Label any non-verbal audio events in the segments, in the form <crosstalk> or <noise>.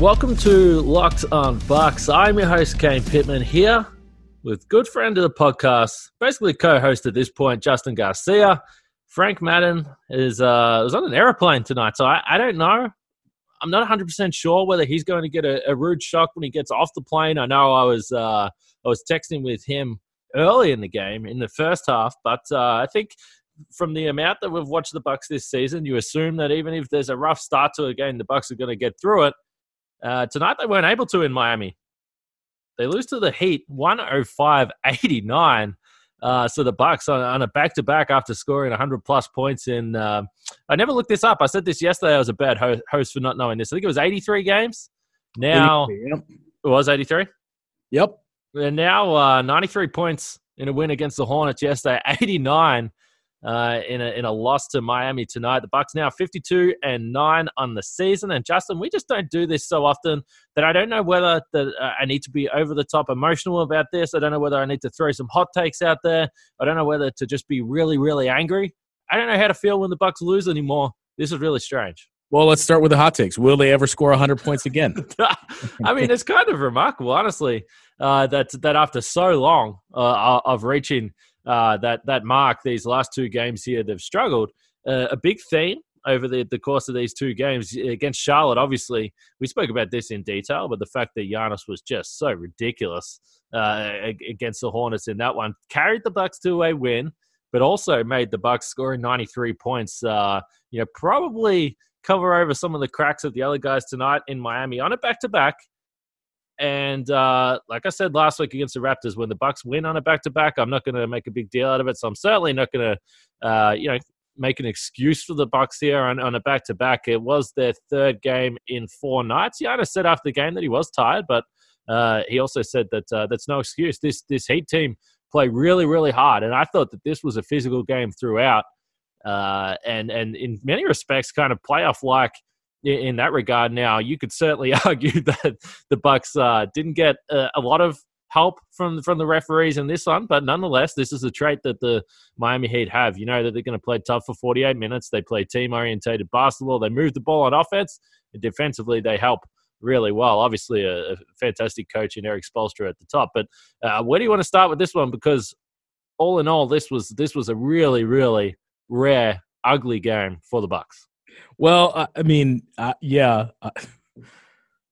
Welcome to Locked on Bucks. I'm your host, Kane Pittman, here with good friend of the podcast, basically co-host at this point, Justin Garcia. Frank Madden is uh, was on an aeroplane tonight, so I, I don't know. I'm not 100 percent sure whether he's going to get a, a, rude shock when he gets off the plane. I know I was uh, I was texting with him early in the game in the first half, but uh, I think from the amount that we've watched the Bucks this season, you assume that even if there's a rough start to a game, the Bucks are going to get through it. Uh, tonight they weren't able to in Miami. They lose to the Heat 105-89. Uh, so the Bucks on, on a back-to-back after scoring 100 plus points in. Uh, I never looked this up. I said this yesterday. I was a bad ho- host for not knowing this. I think it was 83 games. Now yep. it was 83. Yep. And now uh, 93 points in a win against the Hornets yesterday. 89 uh, in a in a loss to Miami tonight. The Bucks now 52 and nine on the season. And Justin, we just don't do this so often that I don't know whether that uh, I need to be over the top emotional about this. I don't know whether I need to throw some hot takes out there. I don't know whether to just be really really angry. I don't know how to feel when the Bucks lose anymore. This is really strange. Well, let's start with the hot takes. Will they ever score 100 points again? <laughs> I mean, it's kind of remarkable, honestly, uh, that that after so long uh, of reaching uh, that that mark these last two games here they've struggled. Uh, a big theme over the, the course of these two games against Charlotte. Obviously, we spoke about this in detail, but the fact that Giannis was just so ridiculous uh, against the Hornets in that one carried the Bucks to a win, but also made the Bucks scoring 93 points. Uh, you know, probably cover over some of the cracks of the other guys tonight in Miami on a back to back. And uh, like I said last week against the Raptors, when the Bucks win on a back-to-back, I'm not going to make a big deal out of it. So I'm certainly not going to, uh, you know, make an excuse for the Bucks here on, on a back-to-back. It was their third game in four nights. Giannis said after the game that he was tired, but uh, he also said that uh, that's no excuse. This this Heat team play really really hard, and I thought that this was a physical game throughout, uh, and and in many respects, kind of playoff like in that regard. Now, you could certainly <laughs> argue that the Bucks uh, didn't get a, a, lot of help from from the referees in this one, but nonetheless, this is a trait that the Miami Heat have. You know that they're going to play tough for 48 minutes. They play team orientated basketball. They move the ball on offense, and defensively, they help really well. Obviously, a, a fantastic coach in Erik Spoelstra at the top. But uh, where do you want to start with this one? Because all in all, this was this was a really really rare, ugly game for the Bucks. Well, uh, I mean, uh, yeah,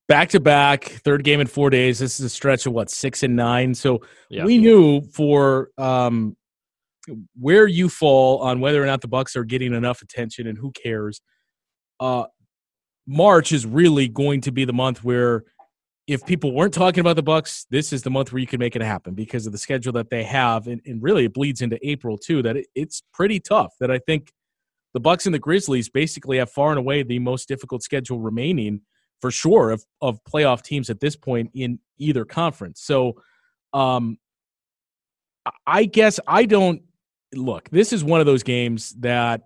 back to back, third game in four days. This is a stretch of what six and nine. So yeah. we knew for um, where you fall on whether or not the Bucks are getting enough attention and who cares. Uh, March is really going to be the month where, if people weren't talking about the Bucks, this is the month where you can make it happen because of the schedule that they have, and, and really it bleeds into April too. That it, it's pretty tough. That I think the Bucks and the Grizzlies basically have far and away the most difficult schedule remaining for sure of, of playoff teams at this point in either conference. So um I guess I don't look, this is one of those games that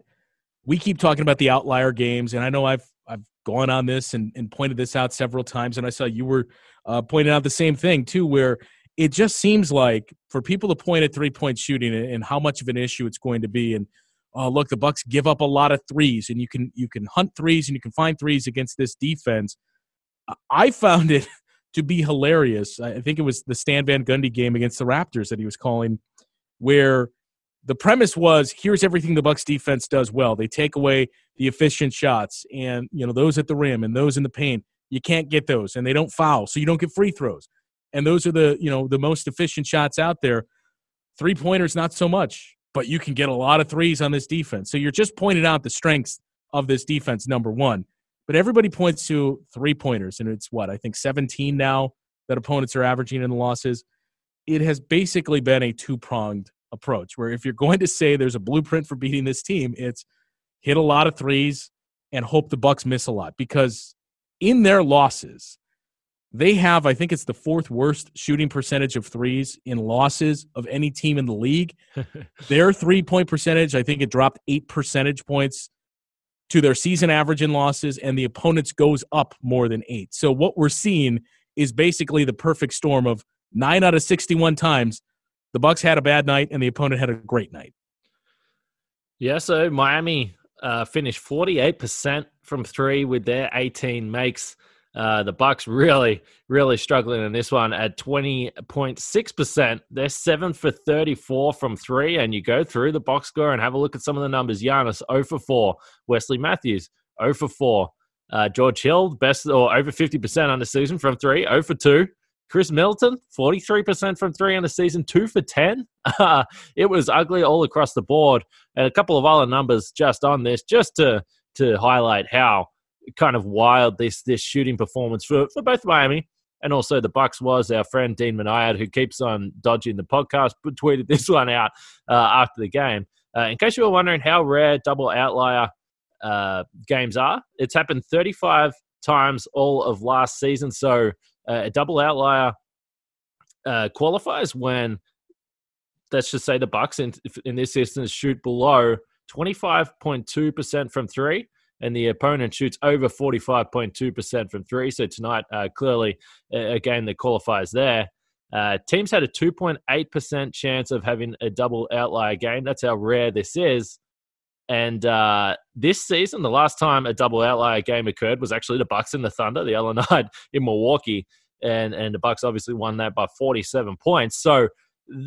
we keep talking about the outlier games, and I know I've I've gone on this and, and pointed this out several times, and I saw you were uh, pointing out the same thing too, where it just seems like for people to point at three point shooting and how much of an issue it's going to be, and oh look the bucks give up a lot of threes and you can you can hunt threes and you can find threes against this defense. I found it <laughs> to be hilarious. I think it was the stan van gundy game against the raptors that he was calling where the premise was here's everything the bucks defense does well. They take away the efficient shots and you know those at the rim and those in the paint. You can't get those and they don't foul so you don't get free throws. And those are the you know the most efficient shots out there. Three pointers not so much but you can get a lot of threes on this defense. So you're just pointing out the strengths of this defense, number one. But everybody points to three pointers, and it's what I think 17 now that opponents are averaging in the losses. it has basically been a two pronged approach where if you're going to say there's a blueprint for beating this team, it's hit a lot of threes and hope the Bucks miss a lot because in their losses, they have, I think it's the fourth worst shooting percentage of threes in losses of any team in the league. <laughs> their three point percentage, I think it dropped eight percentage points to their season average in losses, and the opponents goes up more than eight. So what we're seeing is basically the perfect storm of nine out of 61 times the Bucks had a bad night and the opponent had a great night. Yeah, so Miami uh, finished 48% from three with their 18 makes. Uh, the Bucks really, really struggling in this one at 20.6%. They're seven for 34 from three. And you go through the box score and have a look at some of the numbers. Giannis, 0 for 4. Wesley Matthews, 0 for 4. Uh, George Hill, best or over 50% on the season from three, 0 for 2. Khris Middleton, 43% from three on the season, two for 10. <laughs> it was ugly all across the board. And a couple of other numbers just on this, just to, to highlight how kind of wild this, this shooting performance for, for both Miami and also the Bucks was. Our friend Dean Minayad, who keeps on dodging the podcast, but tweeted this one out uh, after the game. Uh, in case you were wondering how rare double outlier uh, games are, it's happened 35 times all of last season. So uh, a double outlier uh, qualifies when let's just say the Bucks in in this instance shoot below 25.2% from three and the opponent shoots over 45.2% from three. So tonight, uh, clearly a, a, game that qualifies there. Uh, teams had a 2.8% chance of having a double outlier game. That's how rare this is. And uh, this season, the last time a double outlier game occurred was actually the Bucks and the Thunder the other <laughs> night in Milwaukee, and and the Bucks obviously won that by 47 points. So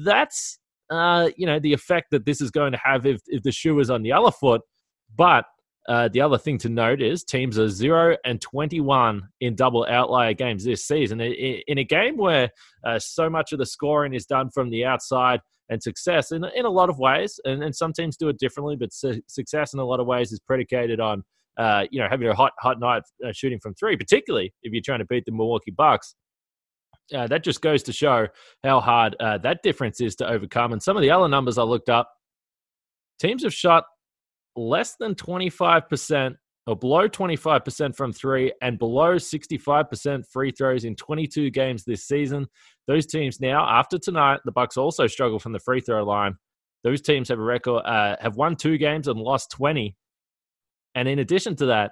that's uh, you know the effect that this is going to have if if the shoe is on the other foot. But uh, the other thing to note is teams are 0 and 21 in double outlier games this season. In a game where uh, so much of the scoring is done from the outside and success in, in a lot of ways, and, and some teams do it differently, but su- success in a lot of ways is predicated on uh, you know having a hot hot night uh, shooting from three, particularly if you're trying to beat the Milwaukee Bucks. Uh, that just goes to show how hard uh, that difference is to overcome. And some of the other numbers I looked up, teams have shot less than 25% or below 25% from three and below 65% free throws in 22 games this season. Those teams now, after tonight, the Bucks also struggle from the free throw line. Those teams have a record, uh, have won two games and lost 20. And in addition to that,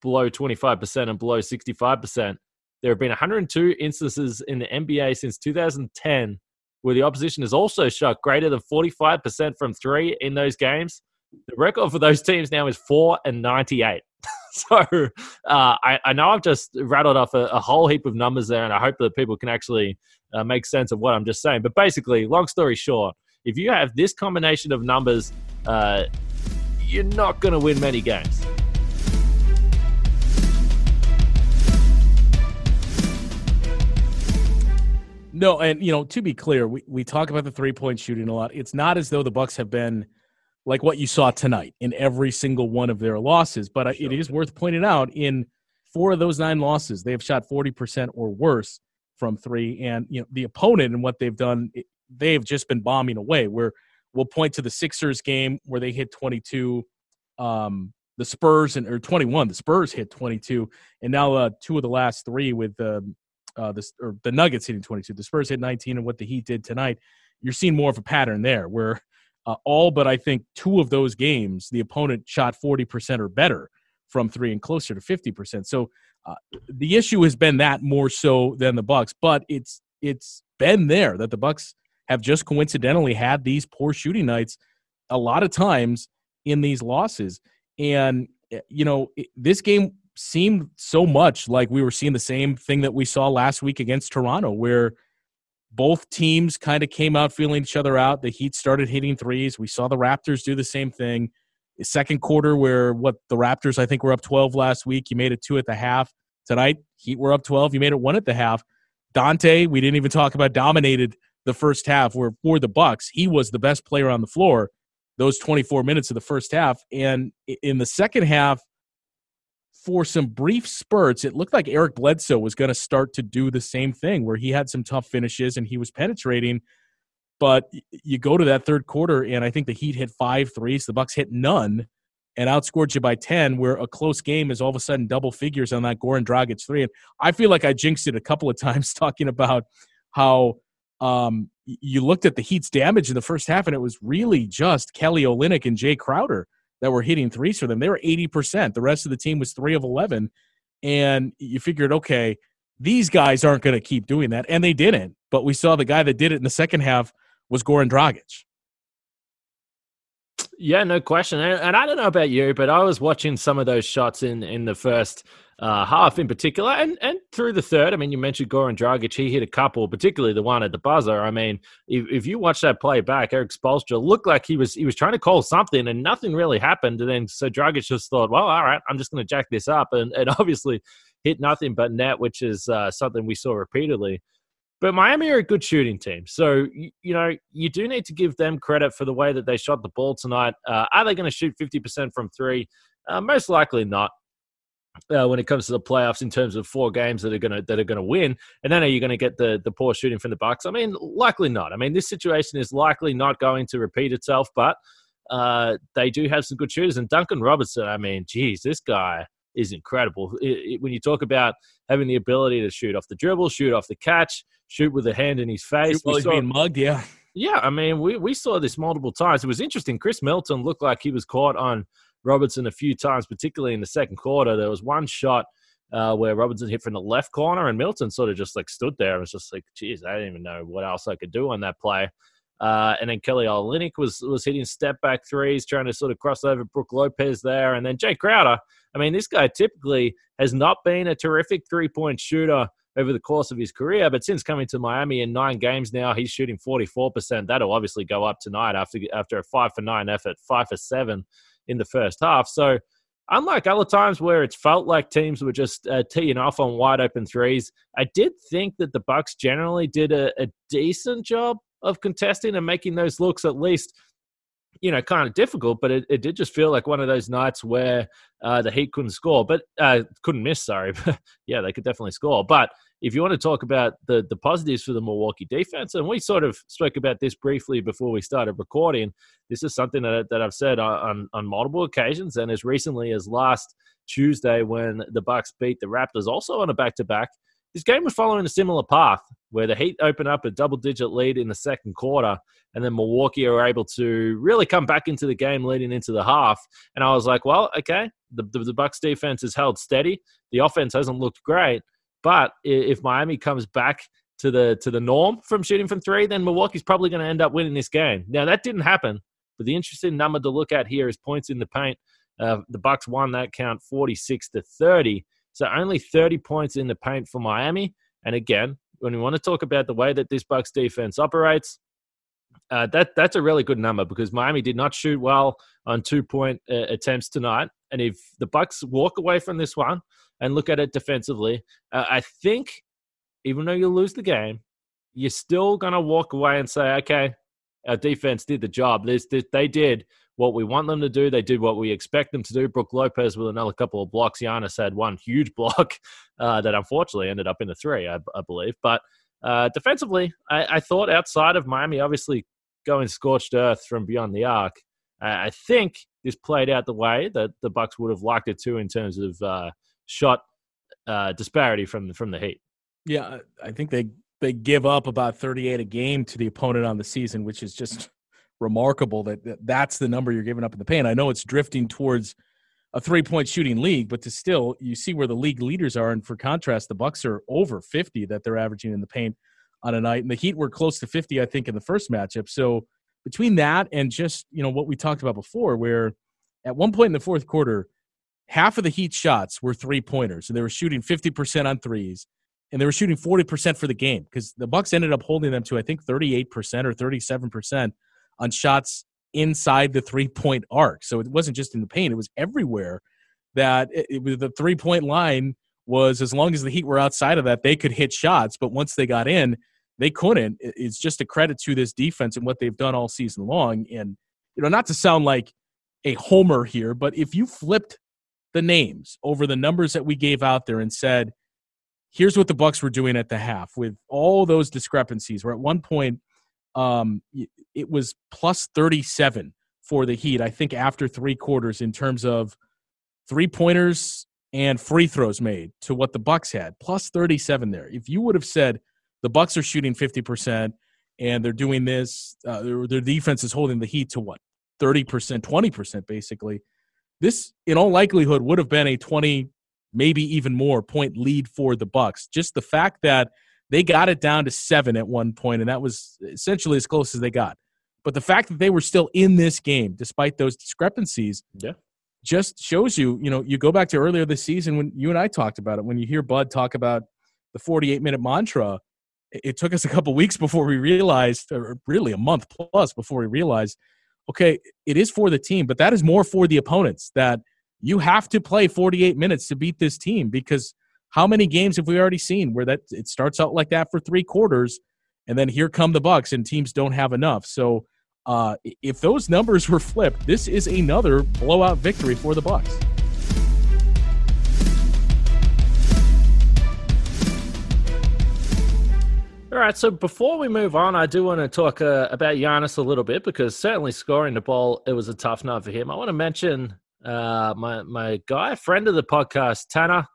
below 25% and below 65%, there have been 102 instances in the NBA since 2010 where the opposition has also shot greater than 45% from three in those games the record for those teams now is four and ninety-eight. <laughs> so uh, I, I, know I've just rattled off a, a, whole heap of numbers there, and I hope that people can actually uh, make sense of what I'm just saying. But basically, long story short, if you have this combination of numbers, uh, you're not going to win many games. No, and you know, to be clear, we, we talk about the three point shooting a lot. It's not as though the Bucks have been like what you saw tonight in every single one of their losses. But sure. it is worth pointing out in four of those nine losses, they have shot 40% or worse from three. And, you know, the opponent and what they've done, they've just been bombing away. Where we'll point to the Sixers game where they hit 22. Um, the Spurs and or 21. The Spurs hit 22, and now uh, two of the last three with um, uh, the or the Nuggets hitting 22. The Spurs hit 19, and what the Heat did tonight, you're seeing more of a pattern there, where uh, all but I think two of those games, the opponent shot 40% or better from three and closer to 50%. So uh, the issue has been that more so than the Bucks, but it's it's been there that the Bucks have just coincidentally had these poor shooting nights a lot of times in these losses. And eh, you know, this game seemed so much like we were seeing the same thing that we saw last week against Toronto where both teams kind of came out feeling each other out. The Heat started hitting threes. We saw the Raptors do the same thing. Second quarter, where what the Raptors, I think, were up 12 last week. You made it two at the half. Tonight, Heat were up 12. You made it one at the half. Donte, we didn't even talk about, dominated the first half. Where for the Bucks, he was the best player on the floor those 24 minutes of the first half. And in the second half, for some brief spurts, it looked like Eric Bledsoe was going to start to do the same thing where he had some tough finishes and he was penetrating. But you go to that third quarter, and I think the Heat hit five threes. The Bucks hit none and outscored you by 10, where a close game is all of a sudden double figures on that Goran Dragic three. And I feel like I jinxed it a couple of <laughs> times talking about how um, you looked at the Heat's damage in the first half, and it was really just Kelly Olynyk and Jae Crowder that were hitting threes for them. They were 80%. The rest of the team was three of 11. And you figured, okay, these guys aren't going to keep doing that. And they didn't. But we saw the guy that did it in the second half was Goran Dragic. Yeah, no question. And, I don't know about you, but I was watching some of those shots in in the first uh, half in particular, and and through the third. I mean, you mentioned Goran Dragic; he hit a couple, particularly the one at the buzzer. I mean, if, if you watch that play back, Erik Spoelstra looked like he was he was trying to call something, and nothing really happened. And then so Dragic just thought, well, all right, I'm just going to jack this up, and and <laughs> obviously hit nothing but net, which is uh, something we saw repeatedly. But Miami are a good shooting team. So, you know, you do need to give them credit for the way that they shot the ball tonight. Uh, are they going to shoot 50% from three? Uh, most likely not. Uh, when it comes to the playoffs, in terms of four games that are going to that are to win, and then are you going to get the the poor shooting from the Bucks? I mean, likely not. I mean, this situation is likely not going to repeat itself, but uh, they do have some good shooters. And Duncan Robinson, I mean, geez, this guy is incredible. It, it, when you talk about having the ability to shoot off the dribble, shoot off the catch, shoot with a hand in his face, while he's being mugged, yeah. Yeah, I mean, we, we saw this multiple times. It was interesting. Khris Middleton looked like he was caught on Robinson a few times, particularly in the second quarter. There was one shot uh, where Robinson hit from the left corner, and Milton sort of just like stood there and was just like, "Geez, I didn't even know what else I could do on that play." Uh, and then Kelly Olynyk was was hitting step back threes, trying to sort of cross over Brook Lopez there, and then Jae Crowder. I mean, this guy typically has not been a terrific three point shooter over the course of his career, but since coming to Miami in nine games now, he's shooting forty four percent. That'll obviously go up tonight after after a five for nine effort, five for seven in the first half. So. Unlike other times where it's felt like teams were just uh, teeing off on wide open threes, I did think that the Bucks generally did a, a decent job of contesting and making those looks at least you know, kind of difficult, but it, it did just feel like one of those nights where uh, the Heat couldn't score, but uh, couldn't miss. Sorry, <laughs> yeah, they could definitely score. But if you want to talk about the the positives for the Milwaukee defense, and we sort of spoke about this briefly before we started recording, this is something that that I've said on on multiple occasions, and as recently as last Tuesday when the Bucks beat the Raptors, also on a back to back. This game was following a similar path where the Heat opened up a double digit lead in the second quarter, and then Milwaukee were able to really come back into the game leading into the half. And I was like, well, okay, the, the, the Bucks defense has held steady. The offense hasn't looked great, but if Miami comes back to the to the norm from shooting from three, then Milwaukee's probably going to end up winning this game. Now that didn't happen, but the interesting number to look at here is points in the paint. Uh, the Bucks won that count 46 to 30. So only 30 points in the paint for Miami. And again, when we want to talk about the way that this Bucks defense operates, uh, that that's a really good number because Miami did not shoot well on two point uh, attempts tonight. And if the Bucks walk away from this one and look at it defensively, uh, I think even though you lose the game, you're still gonna walk away and say, okay, our defense did the job. This, this, they did what we want them to do. They did what we expect them to do. Brook Lopez with another couple of blocks. Giannis had one huge block <laughs> uh, that unfortunately ended up in the three, I, I believe. But uh, defensively, I, I, thought outside of Miami, obviously going scorched earth from beyond the arc, I think this played out the way that the Bucks would have liked it to in terms of uh, shot uh, disparity from from the Heat. Yeah, I think they they give up about 38 a game to the opponent on the season, which is just remarkable that, that that's the number you're giving up in the paint. I know it's drifting towards a three point shooting league, but to still you see where the league leaders are. And for contrast, the Bucks are over 50 that they're averaging in the paint on a night, and the Heat were close to 50, I think, in the first matchup. So between that and just you know what we talked about before, where at one point in the fourth quarter, half of the Heat shots were three pointers, and they were shooting 50% on threes, and they were shooting 40% for the game because the Bucks ended up holding them to I think 38% or 37% on shots inside the three point arc. So it wasn't just in the paint, it was everywhere that it, it was the three point line was as long as the Heat were outside of that, they could hit shots. But once they got in, they couldn't. It's just a credit to this defense and what they've done all season long. And, you know, not to sound like a homer here, but if you flipped the names over the numbers that we gave out there and said, here's what the Bucks were doing at the half with all those discrepancies. Where at one point, um, it was plus 37 for the Heat. I think after three quarters in terms of three pointers and free throws made to what the Bucks had, plus 37 there. If you would have said the Bucks are shooting 50% and they're doing this, uh, their, their defense is holding the Heat to what 30%, 20% basically. This, in all likelihood, would have been a 20, maybe even more point lead for the Bucks. Just the fact that they got it down to seven at one point, and that was essentially as close as they got. But the fact that they were still in this game, despite those discrepancies, yeah. just shows you, you know, you go back to earlier this season when you and I talked about it, when you hear Bud talk about the 48 minute mantra, it took us a couple weeks before we realized, or really a month plus before we realized, okay, it is for the team, but that is more for the opponents that you have to play 48 minutes to beat this team because how many games have we already seen where that it starts out like that for three quarters and then here come the bucks and teams don't have enough so uh, if those numbers <laughs> were flipped this is another blowout victory for the bucks All right, so before we move on, I do want to talk uh, about Giannis a little bit because certainly scoring the ball, it was a tough night for him. I want to mention uh, my my guy, friend of the podcast, Tanner.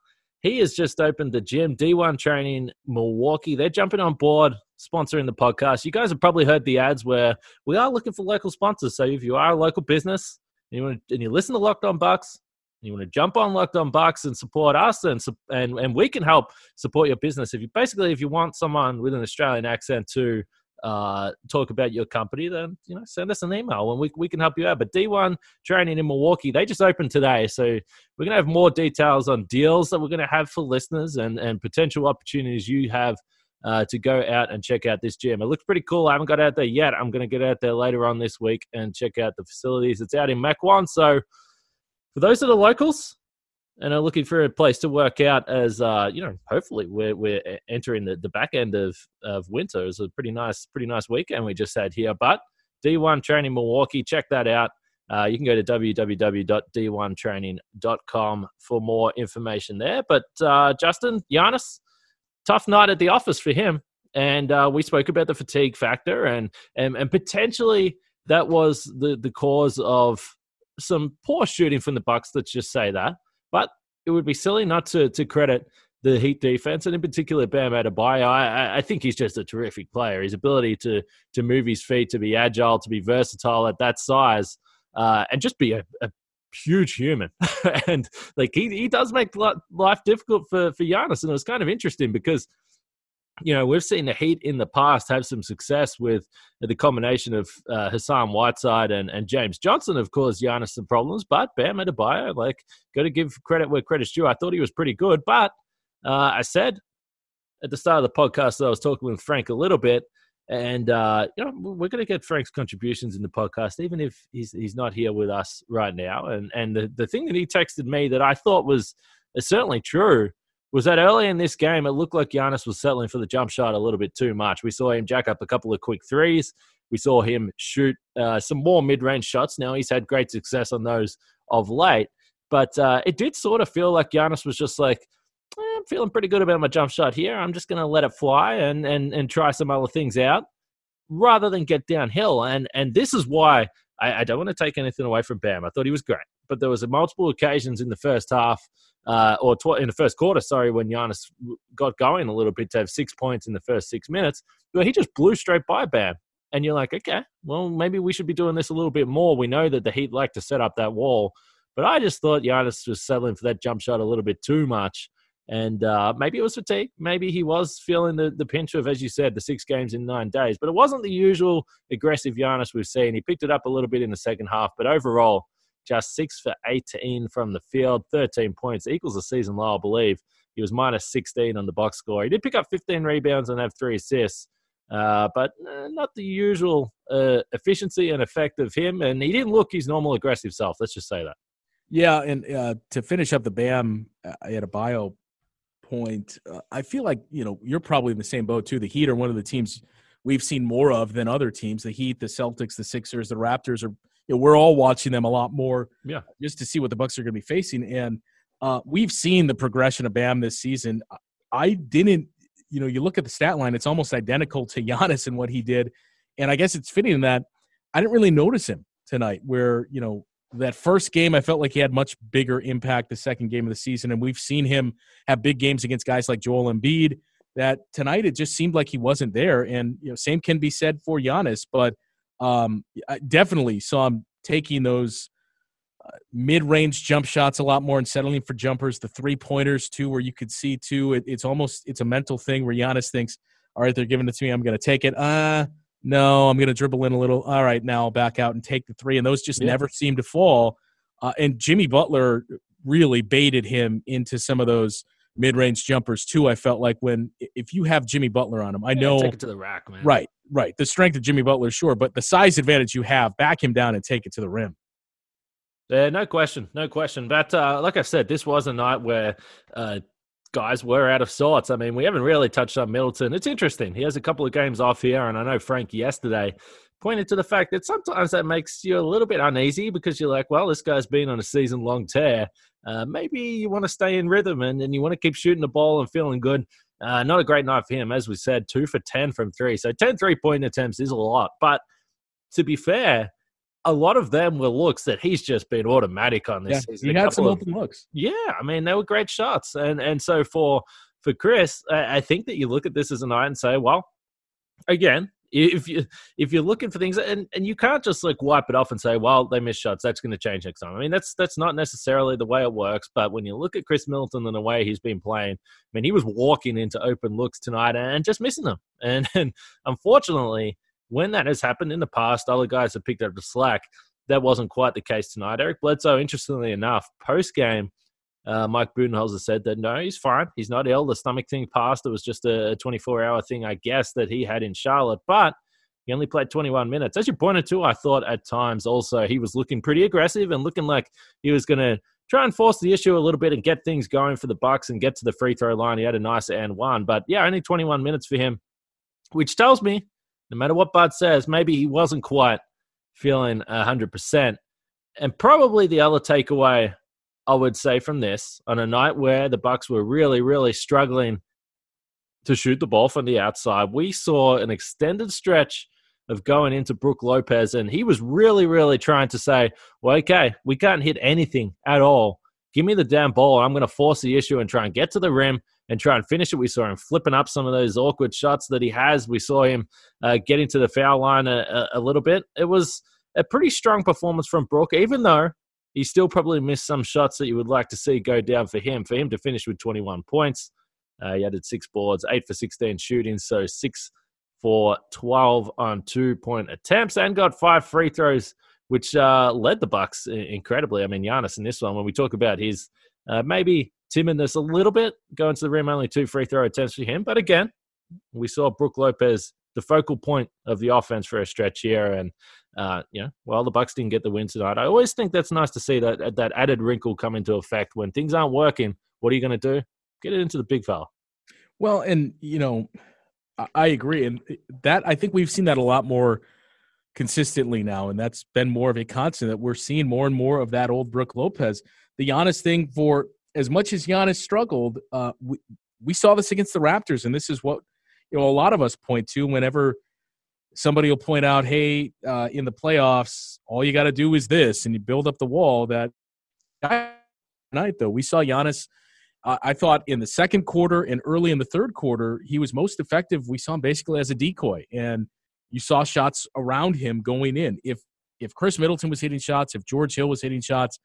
He has just opened the gym, D1 Training Milwaukee. They're jumping on board, sponsoring the podcast. You guys have probably heard the ads where we are looking for local sponsors. So if you are a local business and you, want to, and you listen to Locked On Bucks, you want to jump on Locked On Bucks and support us, and and and we can help support your business. If you basically if you want someone with an Australian accent to uh, talk about your company, then you know send us an email and we we can help you out. But D1 Training in Milwaukee, they just opened today, so we're gonna have more details on deals that we're gonna have for listeners and and potential opportunities you have. Uh, to go out and check out this gym. It looks pretty cool. I haven't got out there yet. I'm going to get out there later on this week and check out the facilities. It's out in Mequon, so for those that are locals and are looking for a place to work out as uh, you know hopefully we're, we're entering the, the back end of, of winter it's a pretty nice pretty nice weekend we just had here but d1 training milwaukee check that out uh, you can go to www.d1training.com for more information there but uh, justin Giannis, tough night at the office for him and uh, we spoke about the fatigue factor and, and and potentially that was the the cause of some poor shooting from the Bucks. Let's just say that. But it would be silly not to to credit the Heat defense, and in particular Bam Adebayo. I, I think he's just a terrific player. His ability to to move his feet, to be agile, to be versatile at that size, uh, and just be a, a huge human. <laughs> and like he he does make life difficult for for Giannis, and it was kind of interesting because you know, we've seen the Heat in the past have some success with the combination of uh, Hassan Whiteside and, and James Johnson have caused Giannis some problems, but Bam Adebayo, like, got to give credit where credit's due. I thought he was pretty good, but uh, I said at the start of the podcast that I was talking with Frank a little bit, and uh, you know, we're going to get Frank's contributions in the podcast, even if he's he's not here with us right now. And and the the thing that he texted me that I thought was certainly true was that early in this game, it looked like Giannis was settling for the jump shot a little bit too much. We saw him jack up a couple of quick threes. We saw him shoot uh, some more mid range shots. Now he's had great success on those of late, but uh, it did sort of feel like Giannis was just like, eh, I'm feeling pretty good about my jump shot here. I'm just going to let it fly and, and, and try some other things out rather than get downhill. And, and this is why I, I don't want to take anything away from Bam. I thought he was great, but there was multiple occasions in the first half uh, or tw- in the first quarter, sorry, when Giannis got going a little bit to have six points in the first six minutes, but he just blew straight by Bam. And you're like, okay, well, maybe we should be doing this a little bit more. We know that the Heat like to set up that wall, but I just thought Giannis was settling for that jump shot a little bit too much. And uh, maybe it was fatigue. Maybe he was feeling the, the pinch of, as you said, the six games in nine days. But it wasn't the usual aggressive Giannis we've seen. He picked it up a little bit in the second half. But overall, just six for 18 from the field, 13 points, equals a season low, I believe. He was minus 16 on the box score. He did pick up 15 rebounds and have three assists, uh, but uh, not the usual uh, efficiency and effect of him. And he didn't look his normal aggressive self. Let's just say that. Yeah, and uh, to finish up the Bam Adebayo point, uh, I feel like you know you're probably in the same boat too. The Heat are one of the teams we've seen more of than other teams. The Heat, the Celtics, the Sixers, the Raptors are you know, we're all watching them a lot more, yeah, just to see what the Bucks are going to be facing. And uh, we've seen the progression of Bam this season. I didn't, you know, you look at the stat line; it's almost identical to <laughs> Giannis and what he did, and I guess it's fitting that I didn't really notice him tonight. Where you know that first game, I felt like he had much bigger impact. The second game of the season, and we've seen him have big games against guys like Joel Embiid. That tonight it just seemed like he wasn't there, and you know, same can be said for Giannis. But um, I definitely saw him taking those uh, mid-range jump shots a lot more and settling for jumpers. The three pointers too, where you could see too. It, it's almost it's a mental thing where Giannis thinks, "All right, they're giving it to me. I'm going to take it." Uh no, I'm going to dribble in a little. All right, now I'll back out and take the three. And those just yeah. never seem to fall. Uh, and Jimmy Butler really baited him into some of those mid-range jumpers too. I felt like when if you have Jimmy Butler on him, I yeah, know take it to the rack, man. Right, right. The strength of Jimmy Butler, sure, but the size advantage you have, back him down and take it to the rim. Yeah, no question, no question. But uh, like I said, this was a night where uh, guys were out of sorts. I mean, we haven't really touched on Middleton. It's interesting. He has a couple of games off here, and I know Frank yesterday pointed to the fact that sometimes that makes you a little bit uneasy because you're like, well, this guy's been on a season long tear. Uh, maybe you want to stay in rhythm and, and you want to keep shooting the ball and feeling good. Uh, not a great night for him, as we said, two for 10 from three. So 10 three point attempts is a lot. But to be fair, a lot of them were looks that he's just been automatic on this yeah, season. He had some of, open looks. Yeah, I mean they were great shots, and and so for for Khris, I, I think that you look at this as a night and say, well, again, if you if you're looking for things and, and you can't just like wipe it off and say well they missed shots that's going to change next time i mean that's that's not necessarily the way it works but when you look at Khris middleton and the way he's been playing i mean he was walking into open looks tonight and just missing them <laughs> and, and unfortunately when that has happened in the past, other guys have picked up the slack. That wasn't quite the case tonight. Eric Bledsoe, interestingly enough, post game, uh, Mike Budenholzer said that no, he's fine. He's not ill. The stomach thing passed. It was just a 24 hour thing, I guess, that he had in Charlotte. But he only played 21 minutes. As you pointed to, I thought at times also he was looking pretty aggressive and looking like he was going to try and force the issue a little bit and get things going for the Bucks and get to the free throw line. He had a nice and one, but yeah, only 21 minutes for him, which tells me no matter what Bud says, maybe he wasn't quite feeling 100%. And probably the other takeaway I would say from this on a night where the Bucks were really, really struggling to shoot the ball from the outside, we saw an extended stretch of going into Brook Lopez, and he was really, really trying to say, "Well, okay, we can't hit anything at all. Give me the damn ball. I'm going to force the issue and try and get to the rim and try and finish it. We saw him flipping up some of those awkward shots that he has. We saw him uh, getting to the foul line a, a, a, little bit. It was a pretty strong performance from Brook, even though he still probably missed some shots that you would like to see go down for him. For him to finish with 21 points, uh, he added six boards, eight for 16 shooting, so six for 12 on two point attempts, and got five free throws, which uh, led the Bucks incredibly. I mean, Giannis in this one, when we talk about his uh, maybe timidness a little bit going to the rim. Only two free throw attempts for him, but again, we saw Brook Lopez the focal point of the offense for a stretch here, and uh, you know, well, the Bucks didn't get the win tonight. I always think that's nice to see that that added wrinkle come into effect when things aren't working. What are you going to do? Get it into the big foul. Well, and you know, I agree, and that I think we've seen that a lot more consistently now, and that's been more of a constant that we're seeing more and more of that old Brook Lopez. The honest thing for as much as Giannis struggled, uh, we, we saw this against the Raptors, and this is what you know a lot of us point to whenever somebody will point out, "Hey, uh, in the playoffs, all you got to do is this," and you build up the wall. That night, though, we saw Giannis. Uh, I thought in the second quarter and early in the third quarter, he was most effective. We saw him basically as a decoy, and you saw shots around him going in. If if Khris Middleton was hitting shots, if George Hill was hitting shots,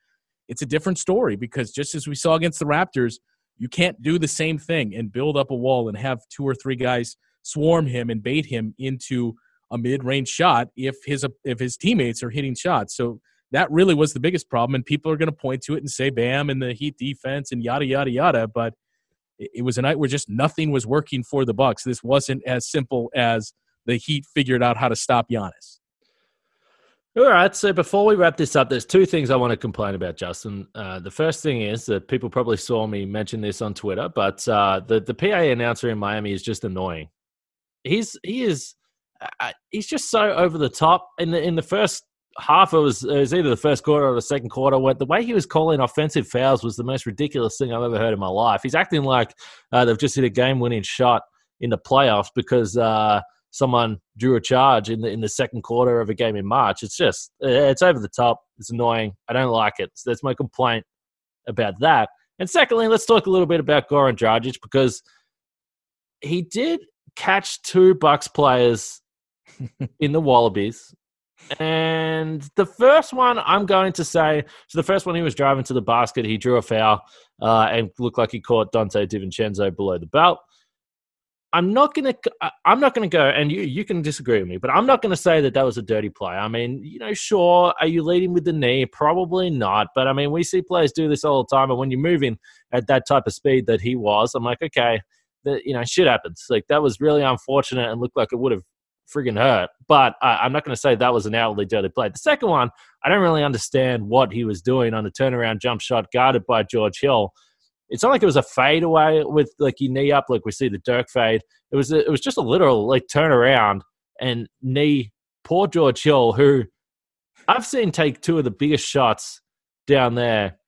it's a different story because just as we saw against the Raptors, you can't do the same thing and build up a wall and have two or three guys swarm him and bait him into a mid-range shot if his if his teammates are hitting shots. So that really was the biggest problem, and people are going to point to it and say Bam and the Heat defense and yada yada yada. But it was a night where just nothing was working for the Bucks. This wasn't as simple as the Heat figured out how to stop Giannis. All right. So before we wrap this up, there's two things I want to complain about, Justin. Uh, the first thing is that people probably saw me mention this on Twitter, but uh, the the PA announcer in Miami is just annoying. He's he is uh, he's just so over the top. In the in the first half it was, it was either the first quarter or the second quarter where the way he was calling offensive fouls was the most ridiculous thing I've ever heard in my life. He's acting like uh, they've just hit a game winning shot in the playoffs because uh, someone drew a charge in the in the second quarter of a game in March. It's just it's over the top. It's annoying. I don't like it. So that's my complaint about that. And secondly, let's talk a little bit about Goran Dragic because he did catch two Bucks players in the Wallabies. And the first one, I'm going to say, so the first one he was driving to the basket, he drew a foul uh, and looked like he caught Donte DiVincenzo below the belt. I'm not gonna I'm not gonna go and you you can disagree with me, but I'm not gonna say that that was a dirty play. I mean, you know, sure, are you leading with the knee? Probably not, but I mean, we see players do this all the time, and when you're moving at that type of speed that he was, I'm like, okay, that you know, shit happens. Like that was really unfortunate and looked like it would have friggin' hurt. But I, I'm not going to say that was an outwardly dirty play. The second one, I don't really understand what he was doing on the turnaround jump shot guarded by George Hill it's not like it was a fade away with like your knee up, like we see the Dirk fade. It was it was just a literal like turn around and knee. Poor George Hill, who I've seen take two of the biggest shots down there.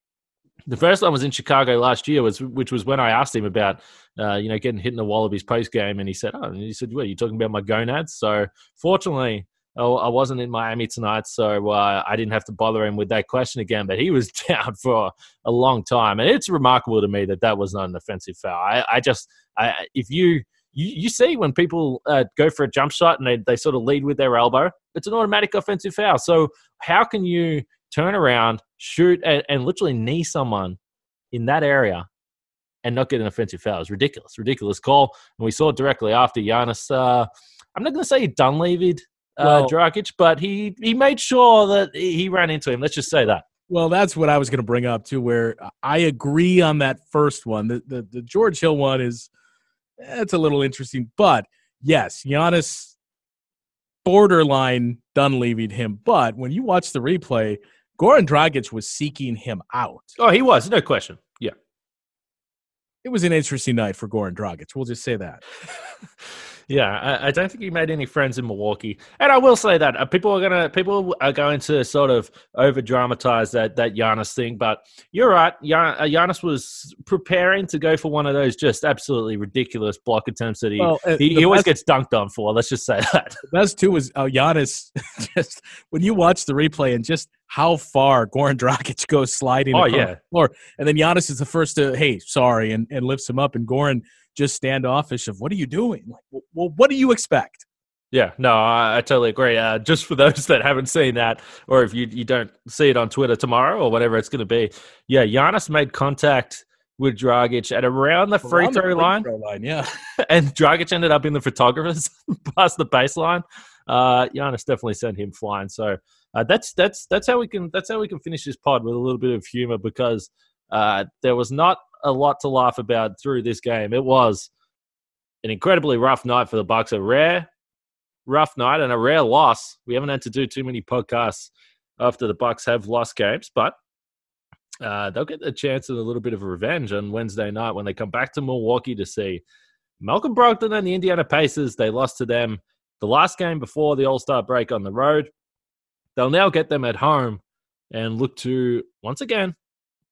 The first one was in Chicago last year, was which was when I asked him about, uh, you know, getting hit in the Wallabies post game, and he said, "Oh," and he said, "What are you talking about my gonads?" So fortunately, oh, I wasn't in Miami tonight, so uh, I didn't have to bother him with that question again. But he was <laughs> down for a long time, and it's remarkable to me that that was not an offensive foul. I, I just, I, if you, you, you see when people uh, go for a jump shot and they, they sort of lead with their elbow, it's an automatic offensive foul. So how can you turn around, shoot, and, and literally knee someone in that area and not get an offensive foul? It's ridiculous, ridiculous call. And we saw it directly after Giannis. Uh, I'm not going to say he Dunleavied uh, well, Dragic, but he he made sure that he ran into him. Let's just say that. Well, that's what I was going to bring up too. Where I agree on that first one. The the, the George Hill one is it's a little interesting, but yes, Giannis borderline Dunleavied him. But when you watch the replay, Goran Dragic was seeking him out. Oh, he was, no question. Yeah. It was an interesting night for Goran Dragic. We'll just say that. <laughs> Yeah, I, I, don't think he made any friends in Milwaukee, and I will say that uh, people are gonna people are going to sort of over dramatize that that Giannis thing. But you're right, Gian, uh, Giannis was preparing to go for one of those just absolutely ridiculous block attempts that he well, uh, he, he always gets dunked on for. Let's just say <laughs> that. The best too was uh, Giannis. <laughs> Just when you watch the replay and just how far Goran Dragic goes sliding. Oh yeah, floor, and then Giannis is the first to hey sorry and, and lifts him up, and Goran just standoffish of what are you doing? Like, well, what do you expect? Yeah, no, I, I totally agree. Uh, just for those <laughs> that haven't seen that, or if you you don't see it on Twitter tomorrow or whatever it's going to be, yeah, Giannis made contact with Dragic at around the free, throw, the free line. throw line. Yeah, <laughs> <laughs> and Dragic ended up in the photographers past the baseline. Uh, Giannis definitely sent him flying. So uh, that's that's that's how we can that's how we can finish this pod with a little bit of humor because uh, there was not a lot to laugh about through this game. It was an incredibly rough night for the Bucks. A rare rough night and a rare loss. We haven't had to do too many podcasts after the Bucks have lost games, but uh, they'll get a chance at a little bit of revenge on Wednesday night when they come back to Milwaukee to see Malcolm Brogdon and the Indiana Pacers. They lost to them the last game before the All Star break on the road. They'll now get them at home and look to once again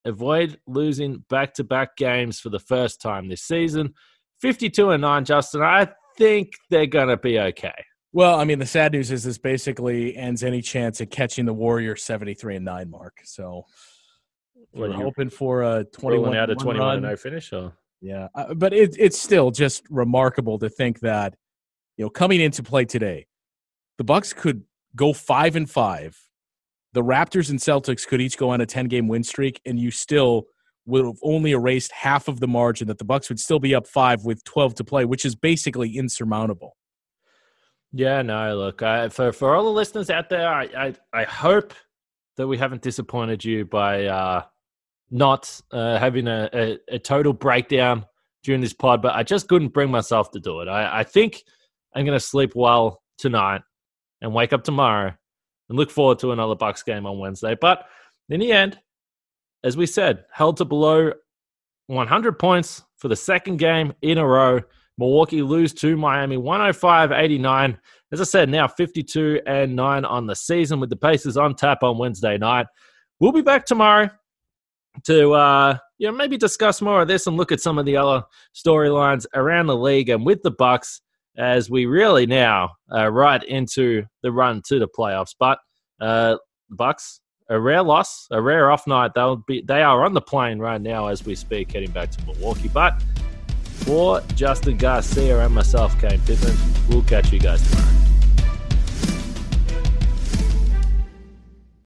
avoid losing back to back games for the first time this season. 52 and 9, Justin. I think they're going to be okay. Well, I mean, the sad news is this basically ends any chance at catching the Warriors 73 and 9 mark. So we're hoping for a 21 out of 21 no finish. Or? Yeah, uh, but it, it's still just remarkable to think that, you know, coming into play today, the Bucks could go 5 and 5 the Raptors and Celtics could each go on a 10 game win streak, and you still would have only erased half of the margin that the Bucks would still be up five with 12 to play, which is basically insurmountable. Yeah, no, look, I, for for all the listeners out there, I, I, I hope that we haven't disappointed you by uh, not uh, having a, a, a, total breakdown during this pod, but I just couldn't bring myself to do it. I, I think I'm going to sleep well tonight and wake up tomorrow and look forward to another Bucks game on Wednesday. But in the end, as we said, held to below 100 points for the second game in a row. Milwaukee lose to Miami 105 89. As I said, now 52 and 9 on the season with the Pacers on tap on Wednesday night. We'll be back tomorrow to uh, you know maybe discuss more of this and look at some of the other storylines around the league and with the Bucks as we really now uh, right into the run to the playoffs. But uh, Bucks a rare loss, a rare off night. They'll be they are on the plane right now as we speak, heading back to Milwaukee. But for Justin Garcia and myself, Kane Pittman, we'll catch you guys tomorrow.